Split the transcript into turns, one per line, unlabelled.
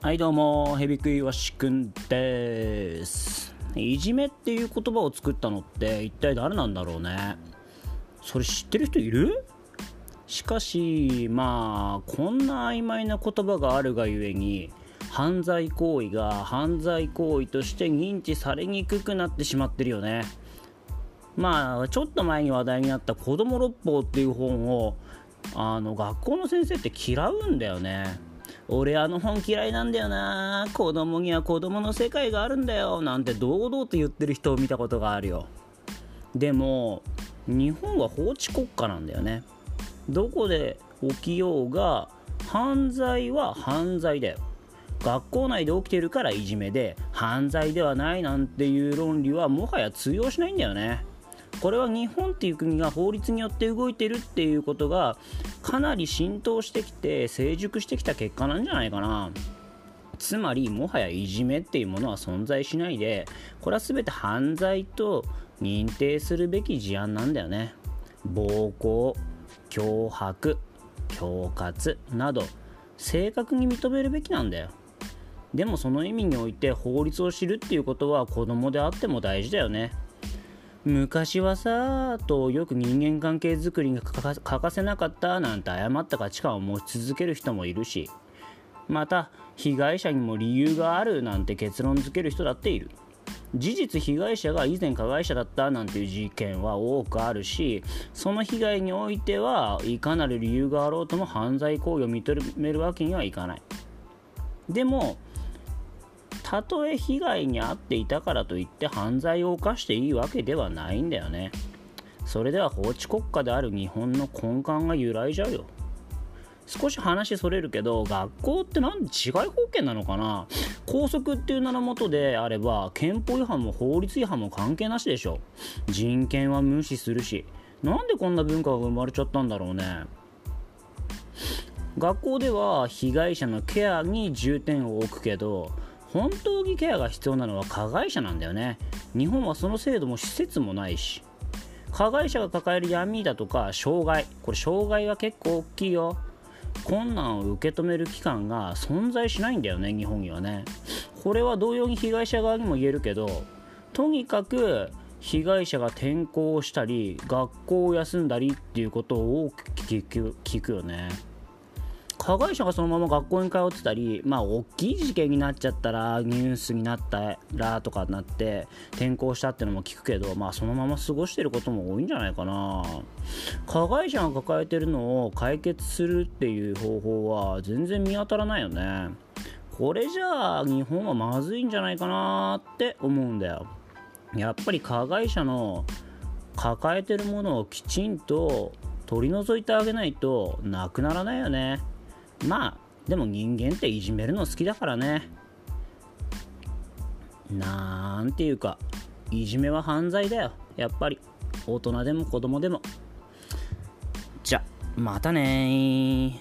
はいどうもヘビクイワシくんです。いじめっていう言葉を作ったのって一体誰なんだろうね。それ知ってる人いる？しかしまあこんな曖昧な言葉があるがゆえに犯罪行為が犯罪行為として認知されにくくなってしまってるよね。まあちょっと前に話題になった「子ども六法」っていう本をあの学校の先生って嫌うんだよね。俺あの本嫌いなんだよな。子供には子供の世界があるんだよ。なんて堂々と言ってる人を見たことがあるよ。でも日本は法治国家なんだよね。どこで起きようが犯罪は犯罪だよ。学校内で起きてるからいじめで犯罪ではないなんていう論理はもはや通用しないんだよね。これは日本っていう国が法律によって動いてるっていうことがかなり浸透してきて成熟してきた結果なんじゃないかな。つまりもはやいじめっていうものは存在しないでこれは全て犯罪と認定するべき事案なんだよね。暴行脅迫恐喝など正確に認めるべきなんだよ。でもその意味において法律を知るっていうことは子供であっても大事だよね。昔はさとよく人間関係づくりが欠かせなかったなんて誤った価値観を持ち続ける人もいるしまた被害者にも理由があるなんて結論付ける人だっている。事実被害者が以前加害者だったなんていう事件は多くあるしその被害においてはいかなる理由があろうとも犯罪行為を認めるわけにはいかない。でもたとえ被害に遭っていたからといって犯罪を犯していいわけではないんだよね。それでは法治国家である日本の根幹が揺らいじゃうよ。少し話それるけど学校ってなんで違い保険なのかな。校則っていう名のもとであれば憲法違反も法律違反も関係なしでしょ人権は無視するし。なんでこんな文化が生まれちゃったんだろうね。学校では被害者のケアに重点を置くけど本当にケアが必要なのは加害者なんだよね。日本はその制度も施設もないし。加害者が抱える闇だとか障害。これ障害が結構大きいよ。困難を受け止める機関が存在しないんだよね日本にはね。これは同様に被害者側にも言えるけどとにかく被害者が転校したり学校を休んだりっていうことを多く聞く聞くよね。加害者がそのまま学校に通ってたりまあ大きい事件になっちゃったらニュースになったらとかになって転校したってのも聞くけどまあそのまま過ごしてることも多いんじゃないかな。加害者が抱えてるのを解決するっていう方法は全然見当たらないよね。これじゃあ日本はまずいんじゃないかなって思うんだよ。やっぱり加害者の抱えてるものをきちんと取り除いてあげないとなくならないよね。まあでも人間っていじめるの好きだからね。なんていうかいじめは犯罪だよ。やっぱり。大人でも子供でも。じゃまたね